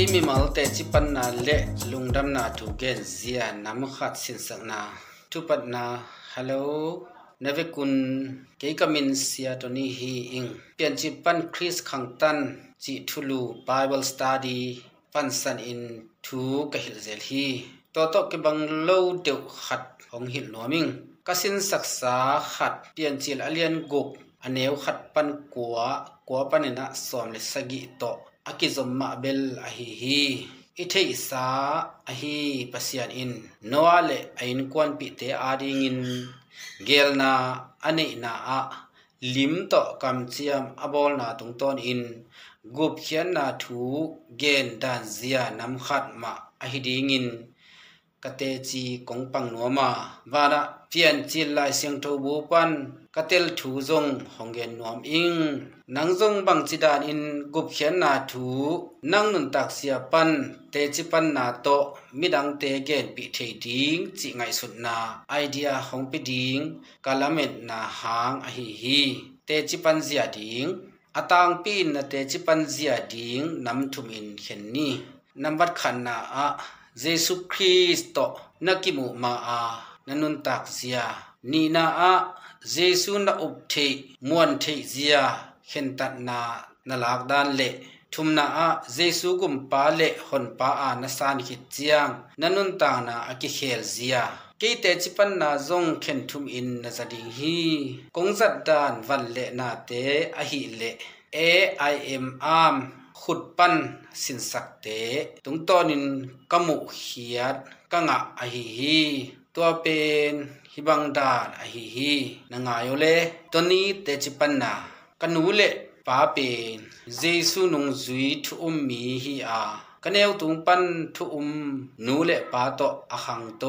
ki mi mal te chi pan na le lungdam na tu gen zia nam khat sin sak na. Tu pat na, hello. Nave kun, ke kamin sia to ni hi ing. Pian chi pan chris khang tan, chi thulu bible study, pan san in, thu ka hil zel hi. To to ke bang lo de khat, hong hil no ming sak sa khat, pian chil alian guk aneu khat pan kwa kwa panina som le sagi to akizom ma bel ahi hi ithe isa sa ahi pasian in. Noa le ain kwan pi te ading in. Gel na ane na a. Lim to kam chiam abol na tung ton in. Gup khian na thu gen dan zia nam khat ma ahi ding in. Kate chi kong pang no ma vana pian chi lai siang tho bu pan katel thu zong honggen nuam ing nang zong bang chi dan in gup khian na thu nang nun tak sia pan te chi pan na to midang te gen pi thei ding chi ngai sut na idea hong pi ding kalamet na hang a hi hi te chi pan zia ding atang pin na te chi pan zia ding nam thum in khen ni number khan na a jesu christo nakimu ma a nanun tak zia. Ni na a, jesu na up the muan the zia. Khen tat na na lak dan le. Thum na a, jesu gum pa le, hon pa a na san hi chiang. Nanun ta na a ki khel zia. Ke te chi pan na zong khen thum in na zading hi. Kong zat dan van le na te a hi le. A i am am ขุดปันสินสักเตตุงตอนินกมุเฮียดกะงะอะหิหิตัวเป็นฮิบังดาอะหิหินางายโยเลตอนนี้เตจิปันนากนูเลปาเป็นเยซูนงจุยทุอุมมีฮีอากะเนวตุงปันทุอุมนูเลปาตออะหังโต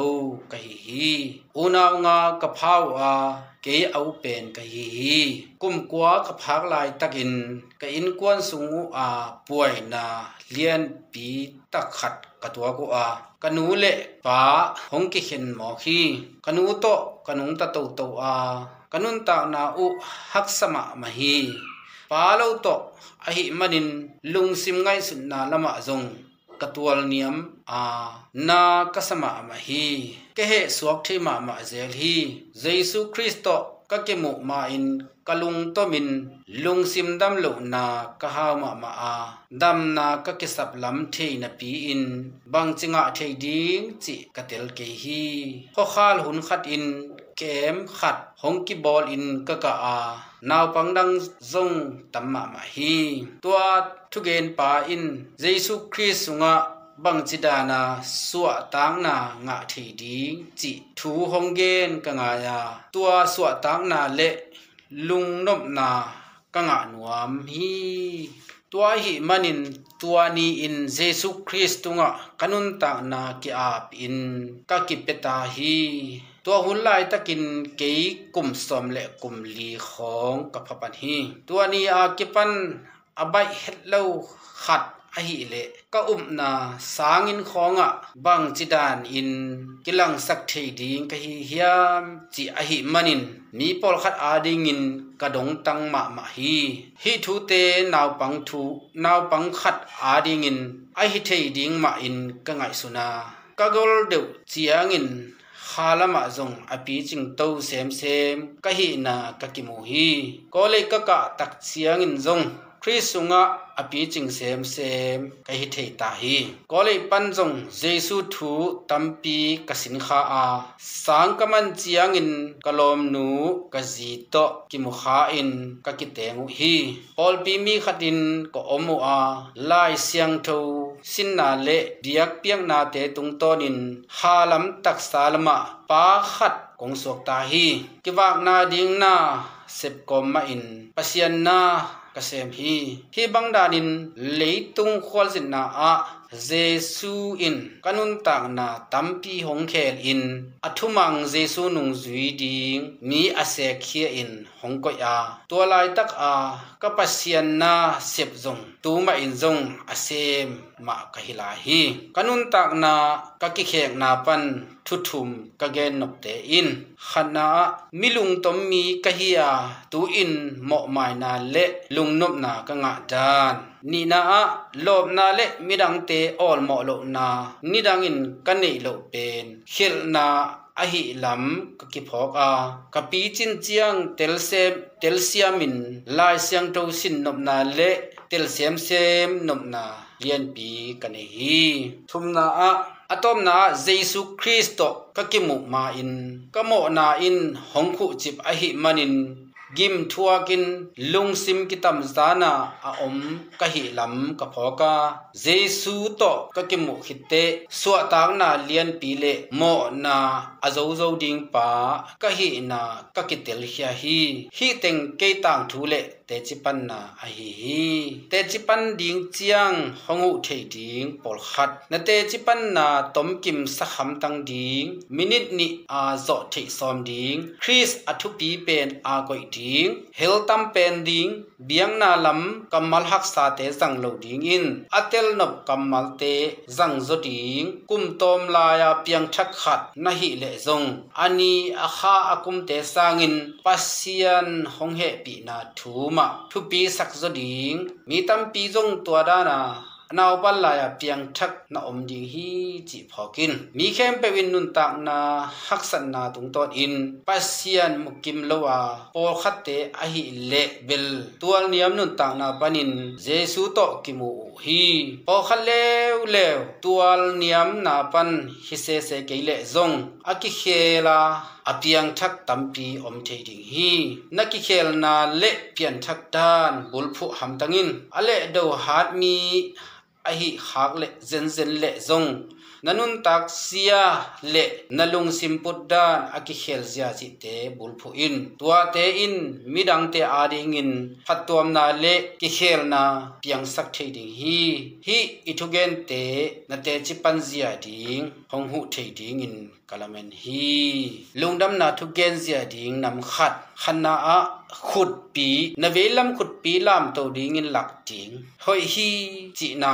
กะหิหิอูนาวงากะพาวอา ke au pen ka hi hi. Kum kwa ka phak lai takin. Ka in kwan sungu a puai na lian pi ta khat ka tua ko a. Kanu le pa hong ki hen mo khi kanu to kanung ta to to a. Kanun ta na u hak sama ma hi. Pa lo to, a hi manin lung sim ngai sun na lama zong. Katual niam a na kasama ma hi. Ke he suak thi ma ma zel hi jesu christo ka ke mu ma in kalung to min lung sim dam lo na ka ha ma ma a dam na ka ke sap lam the na pi in bang chinga the ding chi ka tel ke hi kho khal hun khat in kem khat hong ki bol in ka ka a naw pang dang zong tamma ma hi tua thu gen pa in jesu christ บังจิดานาสวตางนางะทีดีจิถูฮงเกนกงายาตัวสวตางนาเลลุงนบนากงะนวมฮีตัวหิมันินตัวนี้อินเยซูคริสต์ตุงะกนุนตานากิอาบอินกะกิเปตาฮีตัวหุ่นลายตะกินเกยกลุ่มสมและกลุ่มลีของกับพปันฮีตัวนี้อากิปันอบายเฮ็ดเล่าขัด a hi le, ka um na sangin khonga bang chidan in kilang sak thei ding ka hi hiam, chi a hi manin. Mi pol khat a ding in ka dong tang ma ma hi. Hi thu te naw pang thu, naw pang khat a ding in, a hi thei ding ma in ka ngai suna ka gol deu chiang in khalama zong api ching to sem sem, ka hi na ka ki mu hi. Ko le ka ka tak chiang in zong. Christunga api ching sem sem kai hi thei ta hi. Ko le pan zong Jesu thu tampi kasin kha a. Sang kaman chiang in kalom nu ka zi to ki mu kha in ka ki tengu hi. Paul pi mi khatin ko omu a. Lai siang tho sin na le diak piang na te tung tonin halam tak salama pa khat kong sok ta hi. Ki wak na ding na sep kom ma in. Pasian na kasem hi. Hi bang danin leitung khol sin na a jesu in. Kanun tak na tampi hong khel in. Athumang jesu nung zui ding mi ase khia in hong ko ya to lai tak a kapasian na sep zong tu ma in zong asem ma kahila hi kanun tak na, ka ki khek na pan ทุทุมกะเกนนบเตอินขณะมิลุงตอมมีกะเฮียตูอินเหมาะหมายนาเละลุงนบนากะงะดานนี่นาลบนาเละมิดังเตออลเหมาะโบนานิดังอินกะนี่โลเป็นขิลนาอหิลัมกกิพอกอากะปีจินเจียงเตลเซมเตลเซียมินลายเซียงโตสินนบนาเละเตลเซมเซมนบนาเลียนปีกันี่ฮทุมนาอ atom na jesu christo ka kimu ma in. Kamo na in hong khu chip a hi manin. Gim thuakin lungsim kitam zana a om ka hi lam ka phoka jesu to ka kimu mu suwa tang na lian pi le mo na azo zo ding pa ka hi na ka kitel hi. Hi hi teng ke tang thu le te chi pan na a hi hi te chi pan ding chiang, hongu thei ding pol khat na te chi pan na tom kim sa kham tang ding minute ni a zo thei som ding, chris athu pi pen a koi ding, hel tam pen ding, biang na lam kamal hak sa te zang lo ding in. Atel nop kamal te zang zo ding, kum tom la ya piang thak khat, na hi le zong. Ani a kha akum te sangin pasian hong he pi na มาทุปีสักสดิงมีตั้มปีจงตัวด้านานาปัลลายเปียงทักนาอมดิงฮีจิพอกิน มีเข้มไปวินนุนตักนาฮักสันนาตุงตอนอินปัสเซียนมุกิมลวาปอคัตเตอหิเลเบลตัวเนียมนุนตักนาปนินเจซูโตกิมูฮีปอคัลเลวเลวตัวเนียมนาปันฮิเซเซเกเลซงอกิเคลา apiang thak tampi om the ding hi. Naki khel na le pian thak dan, bulphu ham tangin ale do hat mi, ahi hi khak le zen zen le zong. Nanun tak sia le nalung simput dan aki khel zia chi te bulphu in tua te in midang te ading in phattuam na le ki khel na piang sak thei ding hi hi ithugen te na te chi pan zia ding hong hu thei ding in kalamen hi lungdam na thu gen zia ding nam khat khanna a khut na na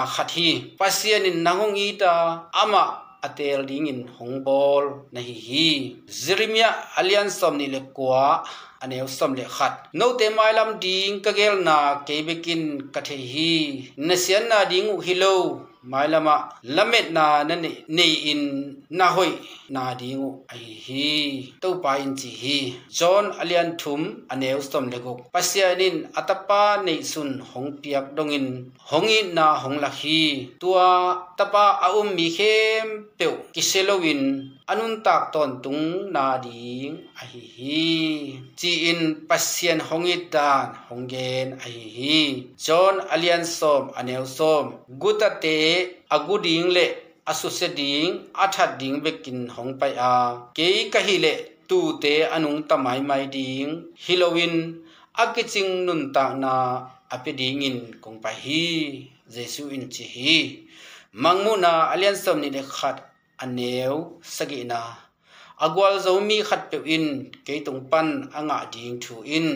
atel ding hongbol na hi hi. Zrimia alian som ni le kwa aneu som le khat no te mai ding ka na ke bekin hi. Na na ding hilo mai lama lamet na na ni in na hoi. Na dingu, ai hi to pa in chi hi. John alian thum aneu stom legok pasianin atapa nei sun, hong piak dongin hongi na hong la hi. Tua, tapa aum mi khem, peu kiselowin anun tak ton tung na ding a hi. Hi chi in pasien hongi dan honggen a hi. Hi john alian som aneu som gutate aguding le asuse ding athat ding bekin hong pai a ke ka hi le tu te anung tamai mai ding halloween akiching nun ta na ape ding in kong pa hi jesu in chi hi mangmu na alian som ni le khat aneu sagi na agwal zomi khat pe in ke tung pan anga ding thu in.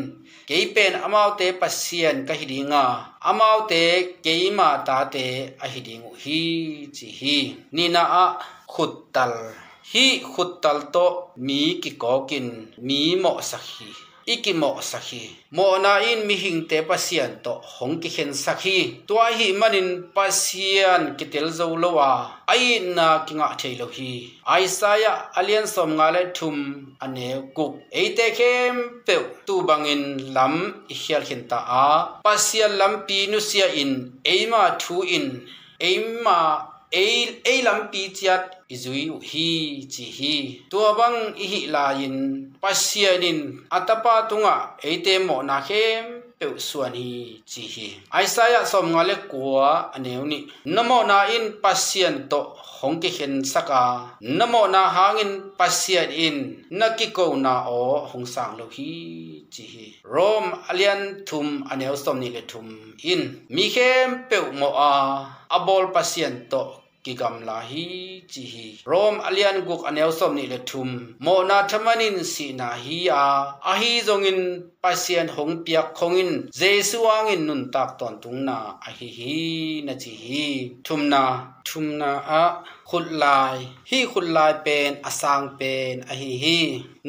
Ke pen amau te pasien ka hidinga amau te ke ma ta te a hiding hi, chi hi. Ni na a khuttal hi khuttal to mi ki kokin mi mo sakhi iki mo sakhi mo na in mi hing te pasian to hong ki khen sakhi tua hi manin pasian ki tel zo lowa ai na ki nga thei lo hi aisaya alien som nga le thum ane kuk ei te khem pe tu bangin lam i hial hin ta a pasian lam pi nu sia in eima thu in eima ei ei lam pi chiat izui hi chi hi. Tua bang i hi la in pasianin atapa tunga eite mo na khem pe suan hi chi hi. Aisaya som nga le kwa aneu ni. Namo na in pasian to hong ke hen saka. Namo na hangin pasian in. Naki ko na o hong sang lo hi chi hi. Rom alian thum aneu som ni le thum in. Mi khem pe mo a. Abol pasian to กิกำลาฮีจีฮีโรมอเลียนกุกอเนวสมนี่เลทุมโมนาทมันินสีนาฮีอาอาฮีจงอินปัสยนหงเปียกคงอินเจสุวางอินนุนตักตอนตุงนาอาฮีฮีนาจีฮีทุมนาทุมนาอะขุดลายฮีขุดลายเป็นอสังเป็นอาฮีฮี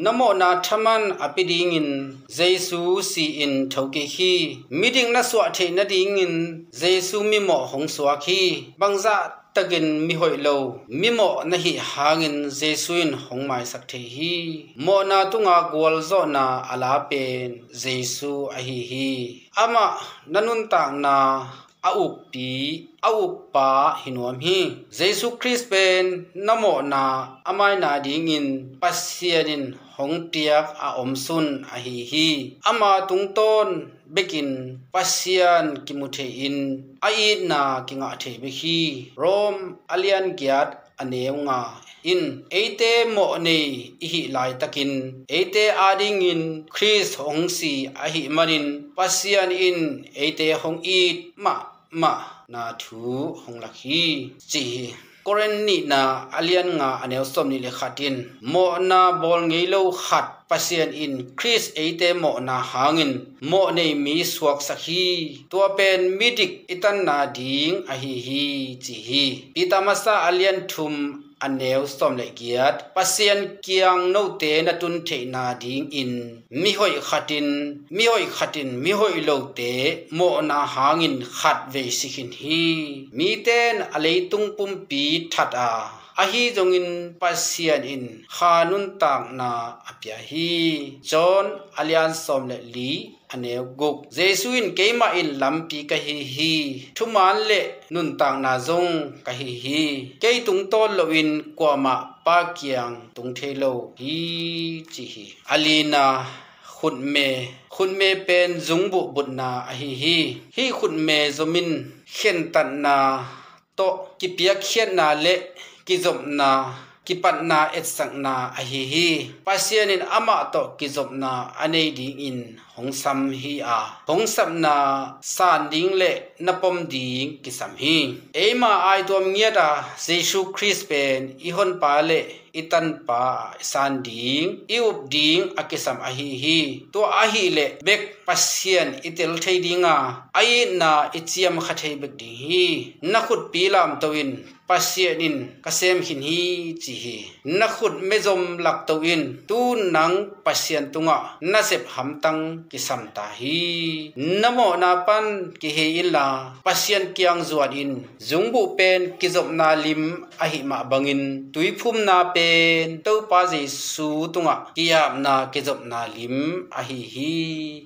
นโมนาทมันอภิดิงินเจสุสีอินเทกิฮีมิดิงนสวะเทนดิงินเจสุมิหมอหงสวะคีบังซา takin mi hoi lo, mi mo na hi hangin jesuin hong mai sak the hi. Mo na tunga gol zo na ala pen jesu a hi hi. Ama nanun ta na a up pi, a up pa hinom hi. Jesu christ pen namo na amai na ding in pasianin hong tiak a om sun a hi hi. Ama tung ton bekin pasian kimuthe in, ai na kinga the be hi rom alian kiat aneunga in, eite mo ne hi lai takin, eite ading in chris hong si a hi manin pasian in, eite hong i ma ma na thu hong lakhi chi koren ni na alian nga aneu som ni le khatin mo na bol ngei lo khat pasien in chris eite mo na hangin mo nei mi suak sakhi tua pen midik itan na ding a hi hi chi hi pitamasa alian thum aneu som le giat pasien kiang no te na tun the na ding in mi hoi khatin mi hoi khatin mi hoi lo te mo na hangin khat ve sikhin hi mi ten alei tung pum pi that a a hi zongin pasian in khanun tak na apya hi john alian som le li aneu guk jesuin keima in lampi ka hi hi thuman le nun tang na zong ka hi hi ke tung tol lo in kwa ma pa kyang tung the lo hi chi hi alina khut me khut me pen zung bu but na a hi hi hi khut me zomin khen tan na to ki pia khian na le kizomna kipatna etsakna ahi hi pasianin ama to kizomna anei ding in hongsam hi a hongsamna san ding le napom ding kisam hi ema ai tom ngiata jesu christ pen ihon pa le itan pa san ding iup ding akisam ahi hi to ahi le bek pasien itel thei dinga ai na ichiam khathei bek ding hi na khut pilam tawin pasienin kasem hin hi chi hi. Na khut mezom lak in, tu nang pasien tunga. Na sep ham tang ki sam ta hi. Namo na pan ki he illa pasien kyang zuan in. Zungbu pen ki zom na lim a hi ma bangin tui phum na pen to pa ji su tunga kiyam na ki zom na lim a hi. Hi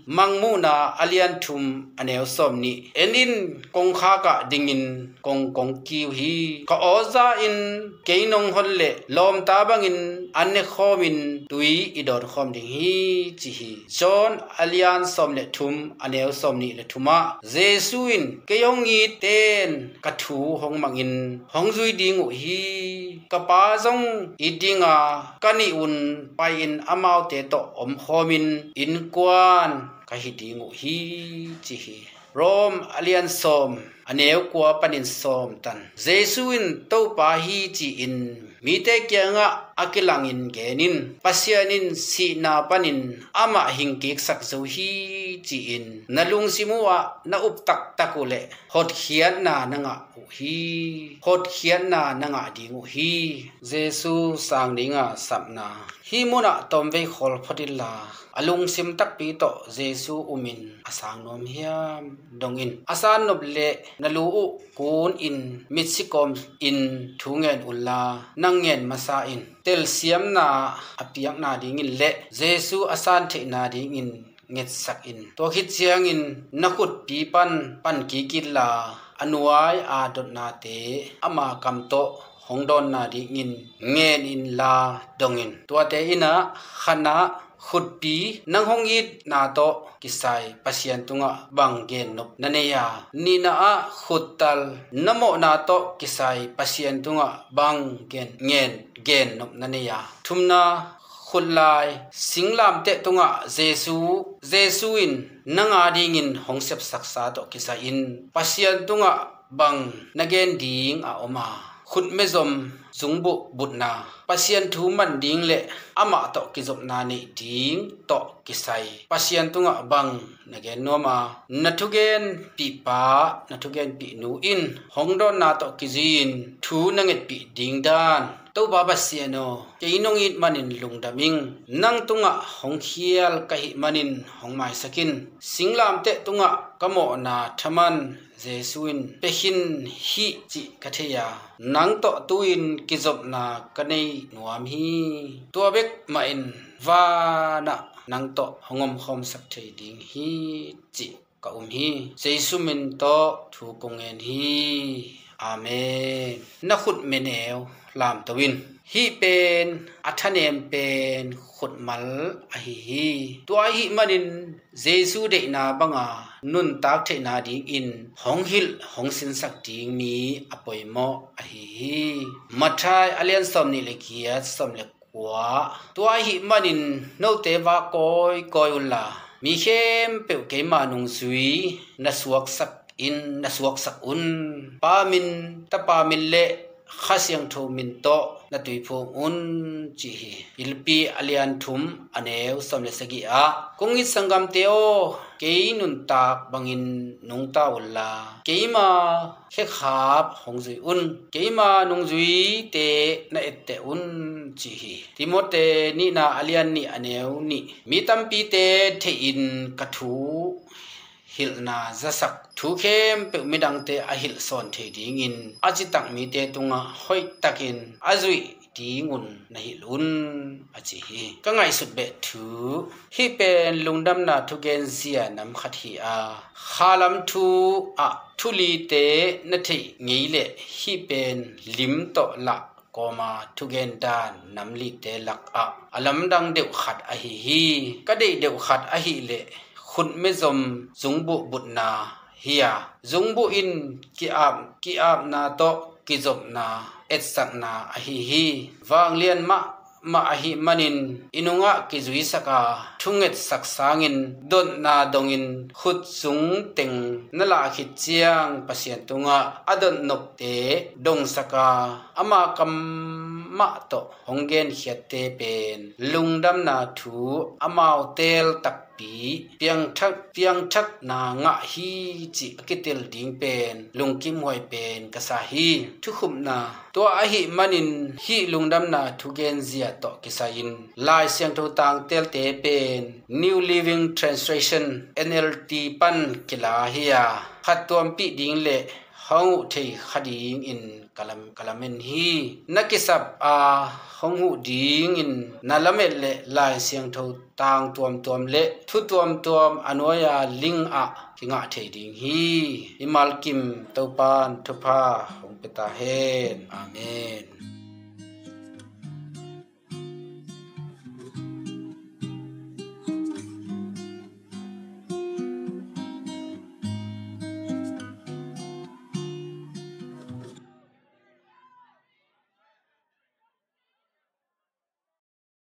mangmu na alian thum anel som ni. Enin kong kha ka dingin kong kong kiu hi. Ka oza in keinong holle lom ta bangin anne khomin tui idor khom ding hi chi hi john alian som le thum aneu som ni le thuma jesu in keyong i ten ka thu hong mangin hong zui ding u hi ka pa zong idinga kani un pai in amau te to om khomin in kwan ka hi ding u hi chi hi rom alian som aneu kwa panin som tan jesu in to pa hi chi in mi te kya nga akilangin genin pasianin si na panin ama hingkik sak zo hi chi in nalung simua na up tak takule hot khian na nanga u hi hot khian na nanga ding u hi jesu sang ninga sapna hi muna tomve khol photilla alung sim tak pi to jesu umin asang nom hiam dongin asan nob le nalu u kun in mitsikom in thungen ulla nangen masa in tel siam na apiak na ding in le jesu asan the na ding in nget sak in. To khit chiang in nakut pi pan pan ki killa anuai a dot na te ama kam to hongdon na di in ngen in la dongin to te ina khana khut pi nang hong it na to kisai pasien tunga bang gen nop naneya ni na a khut tal namo na to kisai pasien tunga bang gen ngen gen nop naneya thumna khulai singlam te tunga jesu jesu in nanga ding in hongsep saksa to kisa in. Pasian tunga bang nagen ding a oma. Khut me zom zungbu butna. Pasian thu man ding le ama to ki zop na ni ding to kisai. Pasien tunga bang na noma nathugen ma pi pa, na thu pi nu in hongdon na to kizin thu nanget pi ding dan. To baba ba siano ke inong it manin lungdaming nang tunga hongkhial kahi manin hongmai sakin. Singlam te tunga kamo na thaman jesuin pehin hi chi katheya nang to tuin kizop na kanei nuam hi. นังโตองมหอมสักเทดิงฮีจิกะอุมฮีเซซุมินโตถูกงเงินฮีอาเมนนักขุดเมนเอลลามตวินฮีเป็นอัธเนมเป็นขุดมัลอหิฮีตัวหิมันินเจซูเดนาบังอานุนตากเทนาดิงอินหองหิลหองสินสักดิงมีอปอยมออหิฮีมาทายอเลียนสมนิเลกียสมเล wa tua hi manin no te wa koi koi la mi khem pe ke ma nung sui na suak sak in na suak sak un. Pa min, ta pa min le khasyang tho min to. Na tui phu un chi hi ilpi alian thum aneu samle sagi a kongi sangam teo ke nun tak bangin nung ta ulla ke ma khe khap hong zui un ke ma nung zui te na ette un chi hi timote ni na alian ni aneu ni mi tampi te the in kathu hil na zasak thu khem pe midang te a hil son the ding in. Aji tak mi te tunga hoi takin azui tingun na hi lun achi hi. Ka ngai sut be thu. Hi pen lungdam na thu gen zia nam khat hi a. Khalam thu a thu li te na thi ngei le. Hi pen lim to la koma thu gen dan nam li te lak a. Alam dang deu khat a hi. Hi ka dei deu khat a hi le khun mê dòm dùng bộ bụt nà hìa. Hiya bộ in, kì am kì am na to kì zop na et sạc na à hì. Hì vang lian mạ ma a hi manin inunga ki zui saka thunget saksangin don na dongin khut sung teng nala khi chiang pasien tunga adon nok te dong saka ama kam ma to honggen hiate pen lungdam na thu amao tel tak ปีเปียงทักเปียงทักนางะฮีจิอกิเตลดิงเป็นลุงกิมวยเป็นกษาฮีทุขุมนาตัวอหิมันินฮีลุงดำนาทุเกนเซียตอกิสายินลายเสียงทูตางเตลเตเป็น New Living Translation NLT ปันกิลาเฮียขัดตัวปีดิงเล hau thei khading in kalam kalamen hi nakisap a hongu ding in nalamet le lai siang tho tang tuam tuam le thu tuam tuam anoya ling a kinga thei ding hi imal kim topan thupa hong peta hen amen